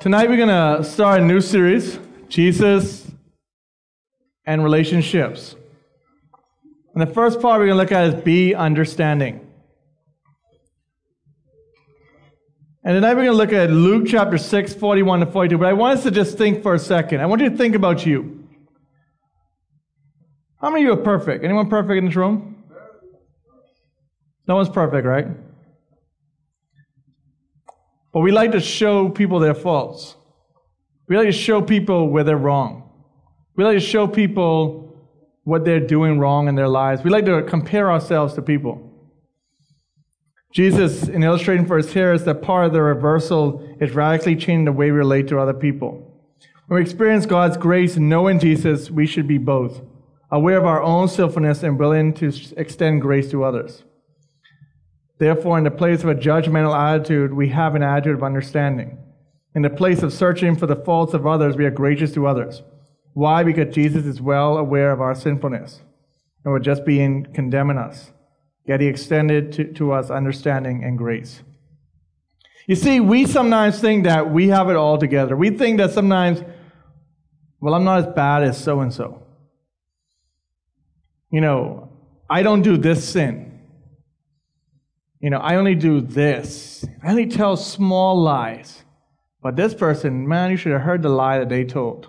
Tonight we're going to start a new series Jesus and Relationships. And the first part we're going to look at is Be Understanding. And tonight we're going to look at Luke chapter 6, 41 to 42. But I want us to just think for a second. I want you to think about you. How many of you are perfect? Anyone perfect in this room? No one's perfect, right? We like to show people their faults. We like to show people where they're wrong. We like to show people what they're doing wrong in their lives. We like to compare ourselves to people. Jesus, in illustrating for us here, is that part of the reversal is radically changing the way we relate to other people. When we experience God's grace and knowing Jesus, we should be both aware of our own sinfulness and willing to extend grace to others. Therefore, in the place of a judgmental attitude, we have an attitude of understanding. In the place of searching for the faults of others, we are gracious to others. Why? Because Jesus is well aware of our sinfulness and would just be in condemning us. Yet he extended to, to us understanding and grace. You see, we sometimes think that we have it all together. We think that sometimes, well, I'm not as bad as so and so. You know, I don't do this sin you know, I only do this. I only tell small lies. But this person, man, you should have heard the lie that they told.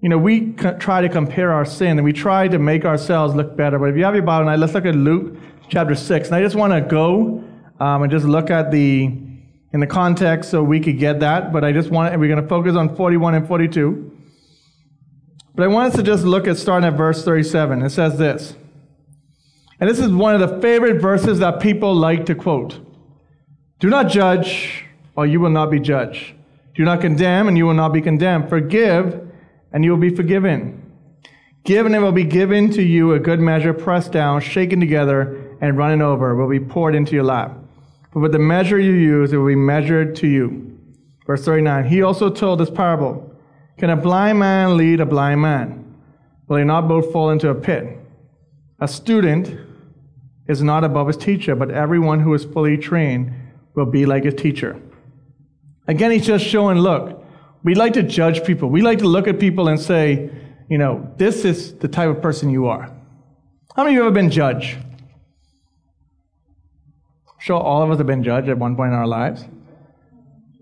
You know, we try to compare our sin and we try to make ourselves look better. But if you have your Bible tonight, let's look at Luke chapter 6. And I just want to go um, and just look at the, in the context so we could get that. But I just want, and we're going to focus on 41 and 42. But I want us to just look at starting at verse 37. It says this. And this is one of the favorite verses that people like to quote Do not judge, or you will not be judged. Do not condemn, and you will not be condemned. Forgive, and you will be forgiven. Give, and it will be given to you a good measure, pressed down, shaken together, and running over, will be poured into your lap. But with the measure you use, it will be measured to you. Verse 39 He also told this parable Can a blind man lead a blind man? Will they not both fall into a pit? A student is not above his teacher, but everyone who is fully trained will be like his teacher. Again, he's just showing look, we like to judge people. We like to look at people and say, you know, this is the type of person you are. How many of you have ever been judged? I'm sure all of us have been judged at one point in our lives.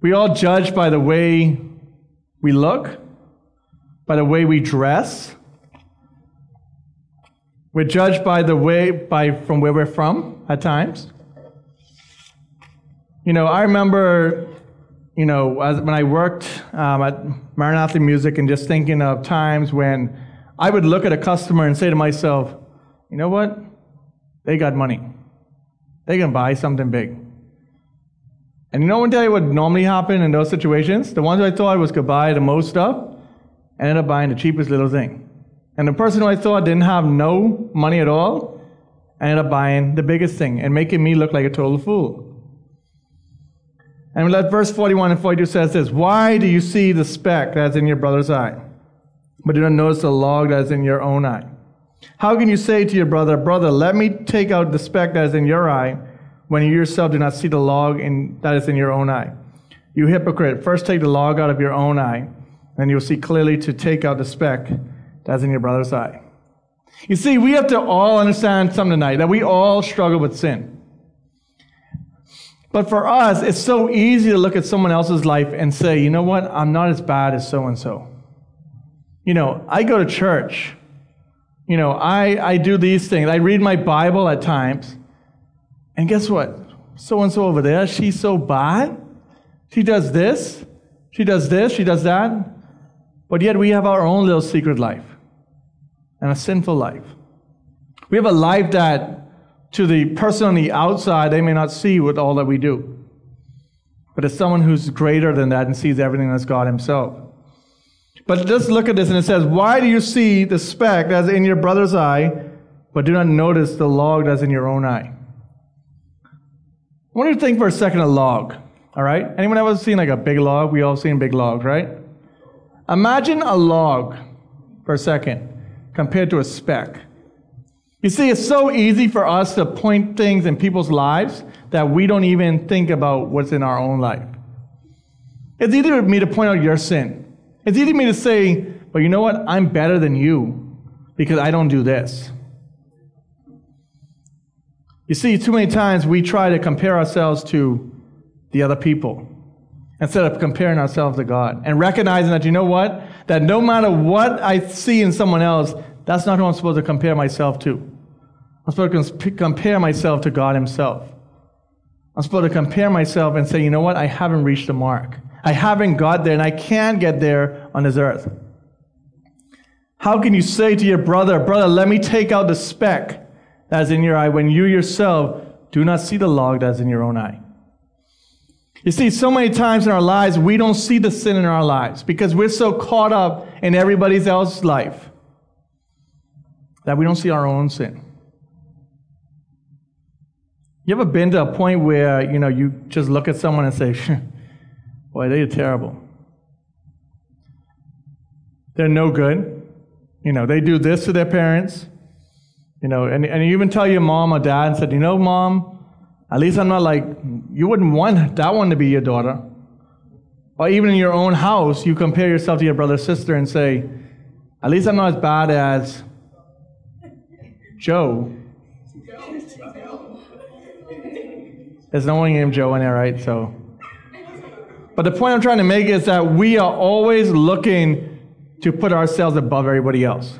We all judge by the way we look, by the way we dress, we're judged by the way, by from where we're from at times. You know, I remember, you know, as, when I worked um, at Maranatha Music and just thinking of times when I would look at a customer and say to myself, you know what? They got money. They can buy something big. And you know one day what normally happen in those situations? The ones I thought was could buy the most stuff ended up buying the cheapest little thing. And the person who I thought didn't have no money at all ended up buying the biggest thing and making me look like a total fool. And let verse 41 and 42 says this Why do you see the speck that's in your brother's eye, but do not notice the log that is in your own eye? How can you say to your brother, Brother, let me take out the speck that is in your eye, when you yourself do not see the log in, that is in your own eye? You hypocrite, first take the log out of your own eye, and you'll see clearly to take out the speck that's in your brother's eye. You see, we have to all understand something tonight that we all struggle with sin. But for us, it's so easy to look at someone else's life and say, you know what, I'm not as bad as so and so. You know, I go to church. You know, I, I do these things. I read my Bible at times. And guess what? So and so over there, she's so bad. She does this, she does this, she does that. But yet we have our own little secret life and a sinful life. We have a life that, to the person on the outside, they may not see with all that we do. But it's someone who's greater than that and sees everything as God Himself. But just look at this, and it says, Why do you see the speck that's in your brother's eye, but do not notice the log that's in your own eye? I want you to think for a second a log. All right? Anyone ever seen like a big log? We all seen big logs, right? Imagine a log for a second compared to a speck. You see, it's so easy for us to point things in people's lives that we don't even think about what's in our own life. It's easy for me to point out your sin. It's easy for me to say, but you know what? I'm better than you because I don't do this. You see, too many times we try to compare ourselves to the other people instead of comparing ourselves to God and recognizing that, you know what? That no matter what I see in someone else, that's not who I'm supposed to compare myself to. I'm supposed to compare myself to God Himself. I'm supposed to compare myself and say, you know what? I haven't reached the mark. I haven't got there, and I can't get there on this earth. How can you say to your brother, Brother, let me take out the speck that's in your eye when you yourself do not see the log that's in your own eye? You see, so many times in our lives, we don't see the sin in our lives because we're so caught up in everybody else's life that we don't see our own sin. You ever been to a point where, you know, you just look at someone and say, boy, they're terrible. They're no good. You know, they do this to their parents. You know, and, and you even tell your mom or dad and said, you know, mom, at least I'm not like, you wouldn't want that one to be your daughter. Or even in your own house, you compare yourself to your brother sister and say, at least I'm not as bad as Joe. There's no one named Joe in there, right? So, but the point I'm trying to make is that we are always looking to put ourselves above everybody else.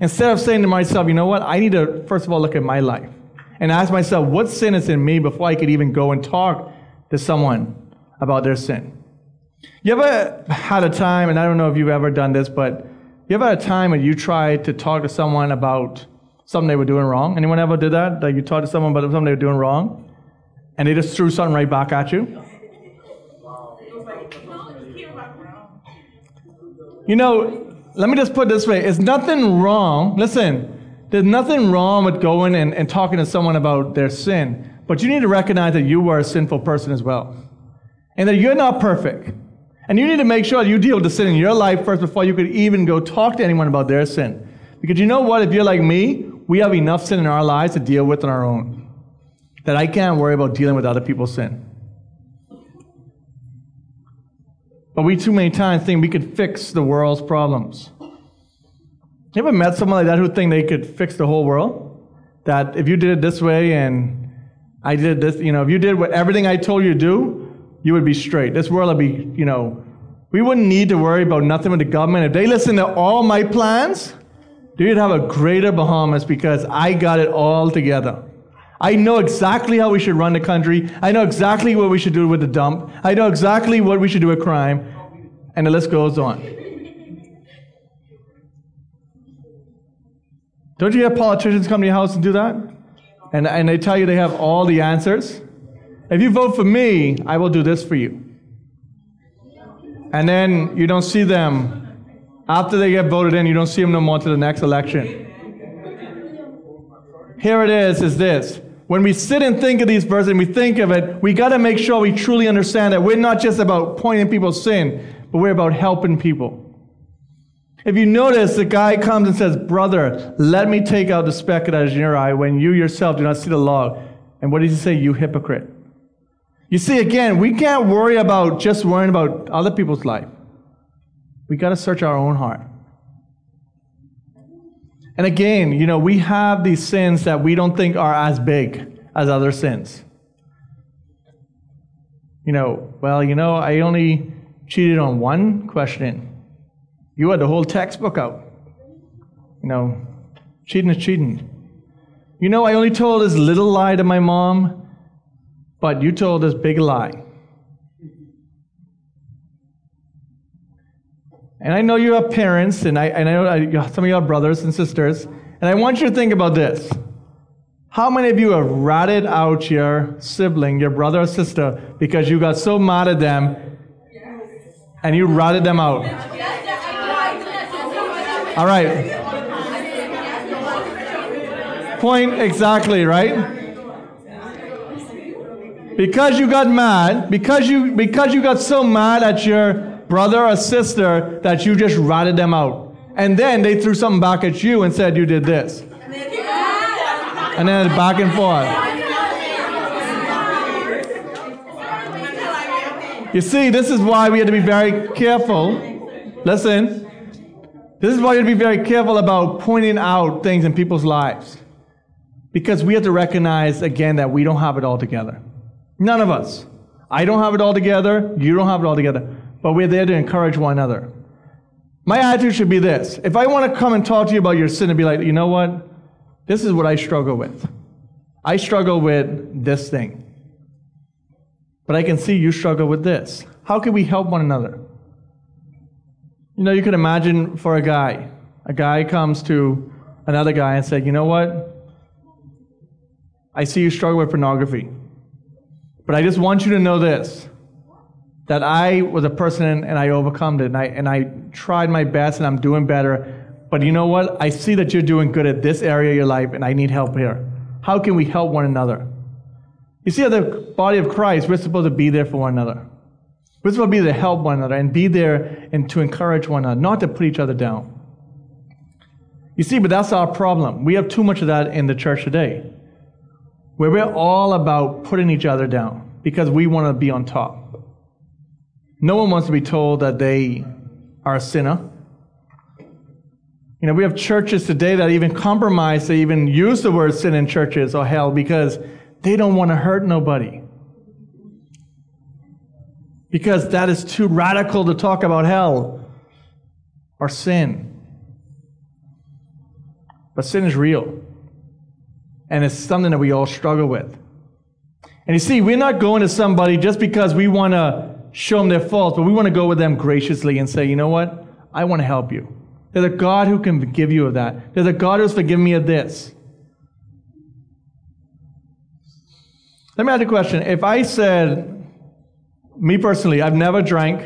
Instead of saying to myself, you know what, I need to first of all look at my life and ask myself, what sin is in me before I could even go and talk to someone about their sin. You ever had a time, and I don't know if you've ever done this, but you ever had a time when you tried to talk to someone about something they were doing wrong? Anyone ever did that? That you talked to someone about something they were doing wrong, and they just threw something right back at you? You know, let me just put this way: it's nothing wrong. Listen, there's nothing wrong with going and, and talking to someone about their sin, but you need to recognize that you are a sinful person as well, and that you're not perfect. And you need to make sure you deal with the sin in your life first before you could even go talk to anyone about their sin. Because you know what? If you're like me, we have enough sin in our lives to deal with on our own. That I can't worry about dealing with other people's sin. But we too many times think we could fix the world's problems. You ever met someone like that who think they could fix the whole world? That if you did it this way and I did this, you know, if you did what everything I told you to do, you would be straight. This world would be, you know, we wouldn't need to worry about nothing with the government. If they listen to all my plans, you'd have a greater Bahamas because I got it all together. I know exactly how we should run the country. I know exactly what we should do with the dump. I know exactly what we should do with crime. And the list goes on. Don't you have politicians come to your house and do that? And, and they tell you they have all the answers? If you vote for me, I will do this for you. And then you don't see them. After they get voted in, you don't see them no more to the next election. Here it is, is this. When we sit and think of these verses and we think of it, we got to make sure we truly understand that we're not just about pointing people's sin, but we're about helping people. If you notice, the guy comes and says, Brother, let me take out the speck that is in your eye when you yourself do not see the log. And what does he say? You hypocrite. You see, again, we can't worry about just worrying about other people's life. We got to search our own heart. And again, you know, we have these sins that we don't think are as big as other sins. You know, well, you know, I only cheated on one question. You had the whole textbook out. You know, cheating is cheating. You know, I only told this little lie to my mom, but you told this big lie. And I know you have parents, and I, and I know some of you have brothers and sisters, and I want you to think about this. How many of you have ratted out your sibling, your brother or sister, because you got so mad at them and you ratted them out? All right. Point exactly, right? Because you got mad, because you because you got so mad at your brother or sister that you just ratted them out. And then they threw something back at you and said you did this. And then back and forth. You see, this is why we have to be very careful. Listen. This is why you have to be very careful about pointing out things in people's lives. Because we have to recognize, again, that we don't have it all together. None of us. I don't have it all together. You don't have it all together. But we're there to encourage one another. My attitude should be this. If I want to come and talk to you about your sin and be like, you know what? This is what I struggle with. I struggle with this thing. But I can see you struggle with this. How can we help one another? You know, you could imagine for a guy, a guy comes to another guy and said, You know what? I see you struggle with pornography. But I just want you to know this that I was a person and I overcome it and I, and I tried my best and I'm doing better. But you know what? I see that you're doing good at this area of your life and I need help here. How can we help one another? You see, as the body of Christ, we're supposed to be there for one another. We're supposed to be there to help one another and be there and to encourage one another, not to put each other down. You see, but that's our problem. We have too much of that in the church today, where we're all about putting each other down because we want to be on top. No one wants to be told that they are a sinner. You know, we have churches today that even compromise to even use the word sin in churches or hell because they don't want to hurt nobody because that is too radical to talk about hell or sin. But sin is real, and it's something that we all struggle with. And you see, we're not going to somebody just because we want to show them their faults, but we want to go with them graciously and say, you know what? I want to help you. There's a God who can forgive you of that. There's a God who's forgiven me of this. Let me ask you a question. If I said, me personally, I've never drank,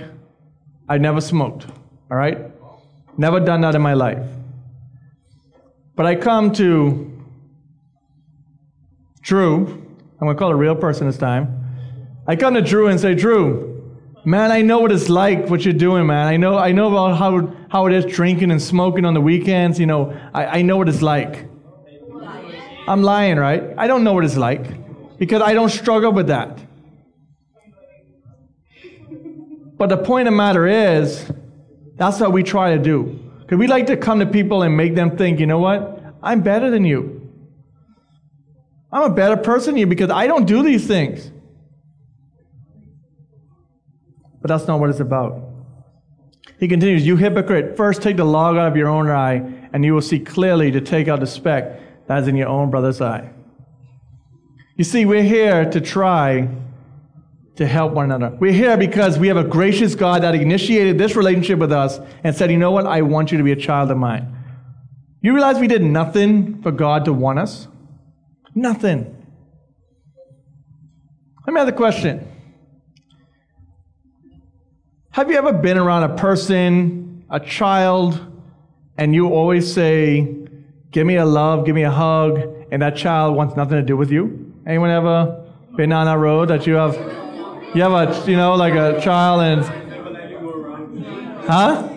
I've never smoked, all right? Never done that in my life. But I come to Drew, I'm gonna call a real person this time. I come to Drew and say, Drew, man, I know what it's like, what you're doing, man. I know, I know about how, how it is drinking and smoking on the weekends. You know, I, I know what it's like. I'm lying, right? I don't know what it's like because I don't struggle with that. But the point of the matter is, that's what we try to do. Because we like to come to people and make them think, you know what? I'm better than you. I'm a better person than you because I don't do these things. But that's not what it's about. He continues, You hypocrite, first take the log out of your own eye, and you will see clearly to take out the speck that is in your own brother's eye. You see, we're here to try to help one another. We're here because we have a gracious God that initiated this relationship with us and said, you know what? I want you to be a child of mine. You realize we did nothing for God to want us? Nothing. Let me ask a question. Have you ever been around a person, a child, and you always say, Give me a love, give me a hug, and that child wants nothing to do with you? Anyone ever been on that road that you have you have a, you know, like a child and. Huh?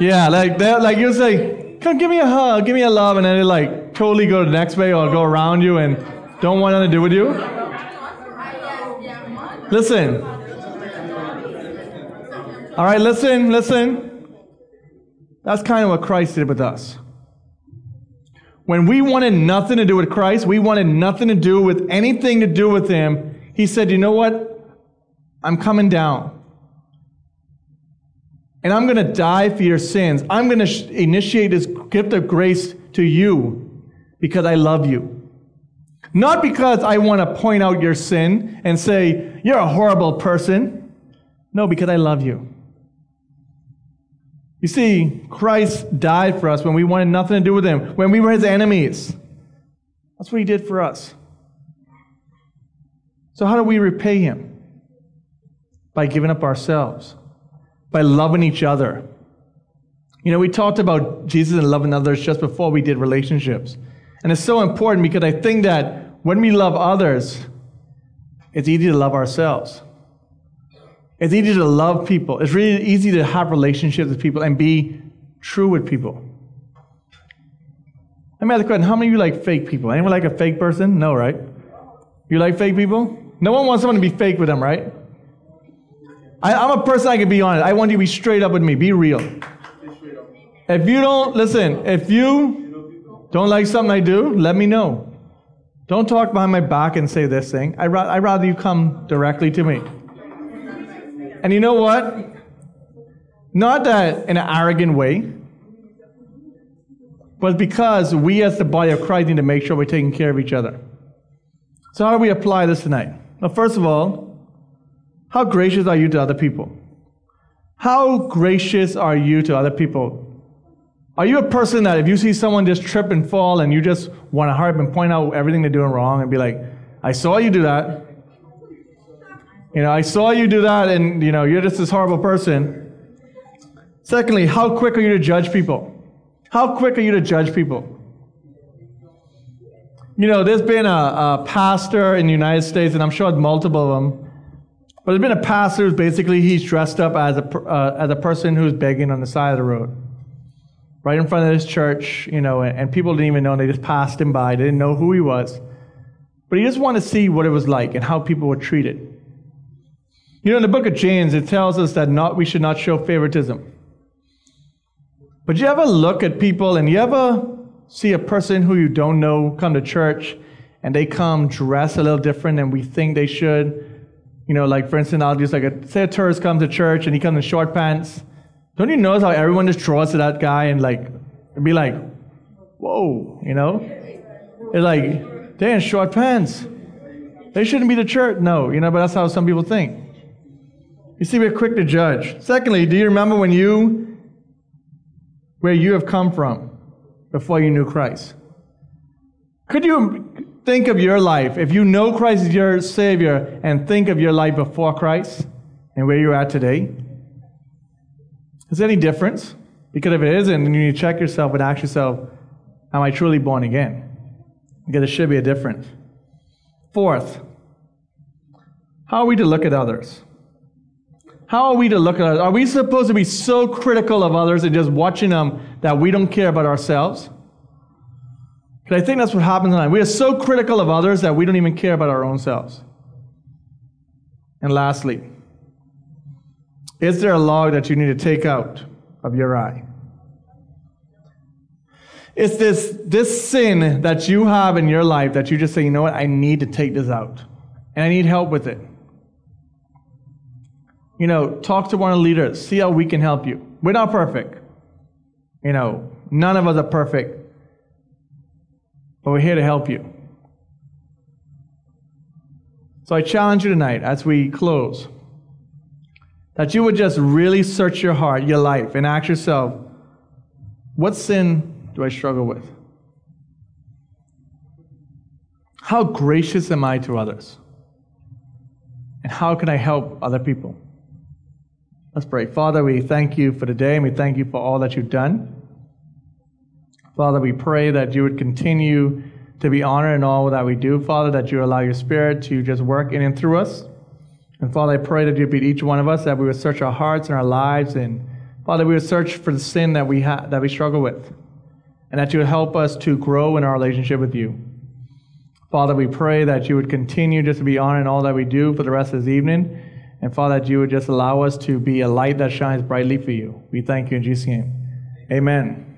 Yeah, like that, like you say, come give me a hug, give me a love, and then they like totally go to the next way or go around you and don't want nothing to do with you. Listen. All right, listen, listen. That's kind of what Christ did with us. When we wanted nothing to do with Christ, we wanted nothing to do with anything to do with Him, he said, You know what? I'm coming down. And I'm going to die for your sins. I'm going to sh- initiate this gift of grace to you because I love you. Not because I want to point out your sin and say, You're a horrible person. No, because I love you. You see, Christ died for us when we wanted nothing to do with him, when we were his enemies. That's what he did for us. So, how do we repay him? By giving up ourselves, by loving each other. You know, we talked about Jesus and loving others just before we did relationships. And it's so important because I think that when we love others, it's easy to love ourselves. It's easy to love people. It's really easy to have relationships with people and be true with people. Let me ask a question. How many of you like fake people? Anyone like a fake person? No, right? You like fake people? No one wants someone to be fake with them, right? I, I'm a person I can be honest. I want you to be straight up with me. Be real. If you don't, listen, if you don't like something I do, let me know. Don't talk behind my back and say this thing. I'd, ra- I'd rather you come directly to me. And you know what? Not that in an arrogant way, but because we as the body of Christ need to make sure we're taking care of each other. So, how do we apply this tonight? Well, first of all, how gracious are you to other people? How gracious are you to other people? Are you a person that if you see someone just trip and fall and you just want to up and point out everything they're doing wrong and be like, I saw you do that. You know, I saw you do that and, you know, you're just this horrible person. Secondly, how quick are you to judge people? How quick are you to judge people? You know, there's been a, a pastor in the United States, and I'm sure multiple of them, but there's been a pastor who's basically he's dressed up as a, uh, as a person who's begging on the side of the road right in front of his church, you know, and, and people didn't even know. and They just passed him by. They didn't know who he was. But he just wanted to see what it was like and how people were treated. You know, in the book of James, it tells us that not, we should not show favoritism. But you ever look at people and you ever see a person who you don't know come to church and they come dressed a little different than we think they should? You know, like for instance, I'll just like a, say a tourist comes to church and he comes in short pants don't you notice how everyone just draws to that guy and like be like, whoa, you know? It's like, they're in short pants. They shouldn't be the church. No, you know, but that's how some people think. You see, we're quick to judge. Secondly, do you remember when you, where you have come from before you knew Christ? Could you think of your life, if you know Christ is your Savior, and think of your life before Christ and where you're at today? Is there any difference? Because if it isn't, then you need to check yourself and ask yourself, am I truly born again? Because there should be a difference. Fourth, how are we to look at others? How are we to look at others? Are we supposed to be so critical of others and just watching them that we don't care about ourselves? Because I think that's what happens tonight. We are so critical of others that we don't even care about our own selves. And lastly, is there a log that you need to take out of your eye? It's this, this sin that you have in your life that you just say, you know what, I need to take this out. And I need help with it. You know, talk to one of the leaders, see how we can help you. We're not perfect. You know, none of us are perfect. But we're here to help you. So I challenge you tonight as we close. That you would just really search your heart, your life, and ask yourself, what sin do I struggle with? How gracious am I to others? And how can I help other people? Let's pray. Father, we thank you for today and we thank you for all that you've done. Father, we pray that you would continue to be honored in all that we do. Father, that you allow your spirit to just work in and through us. And Father, I pray that you be each one of us, that we would search our hearts and our lives, and Father, we would search for the sin that we ha- that we struggle with, and that you would help us to grow in our relationship with you. Father, we pray that you would continue just to be honored in all that we do for the rest of this evening, and Father, that you would just allow us to be a light that shines brightly for you. We thank you in Jesus' name. Amen.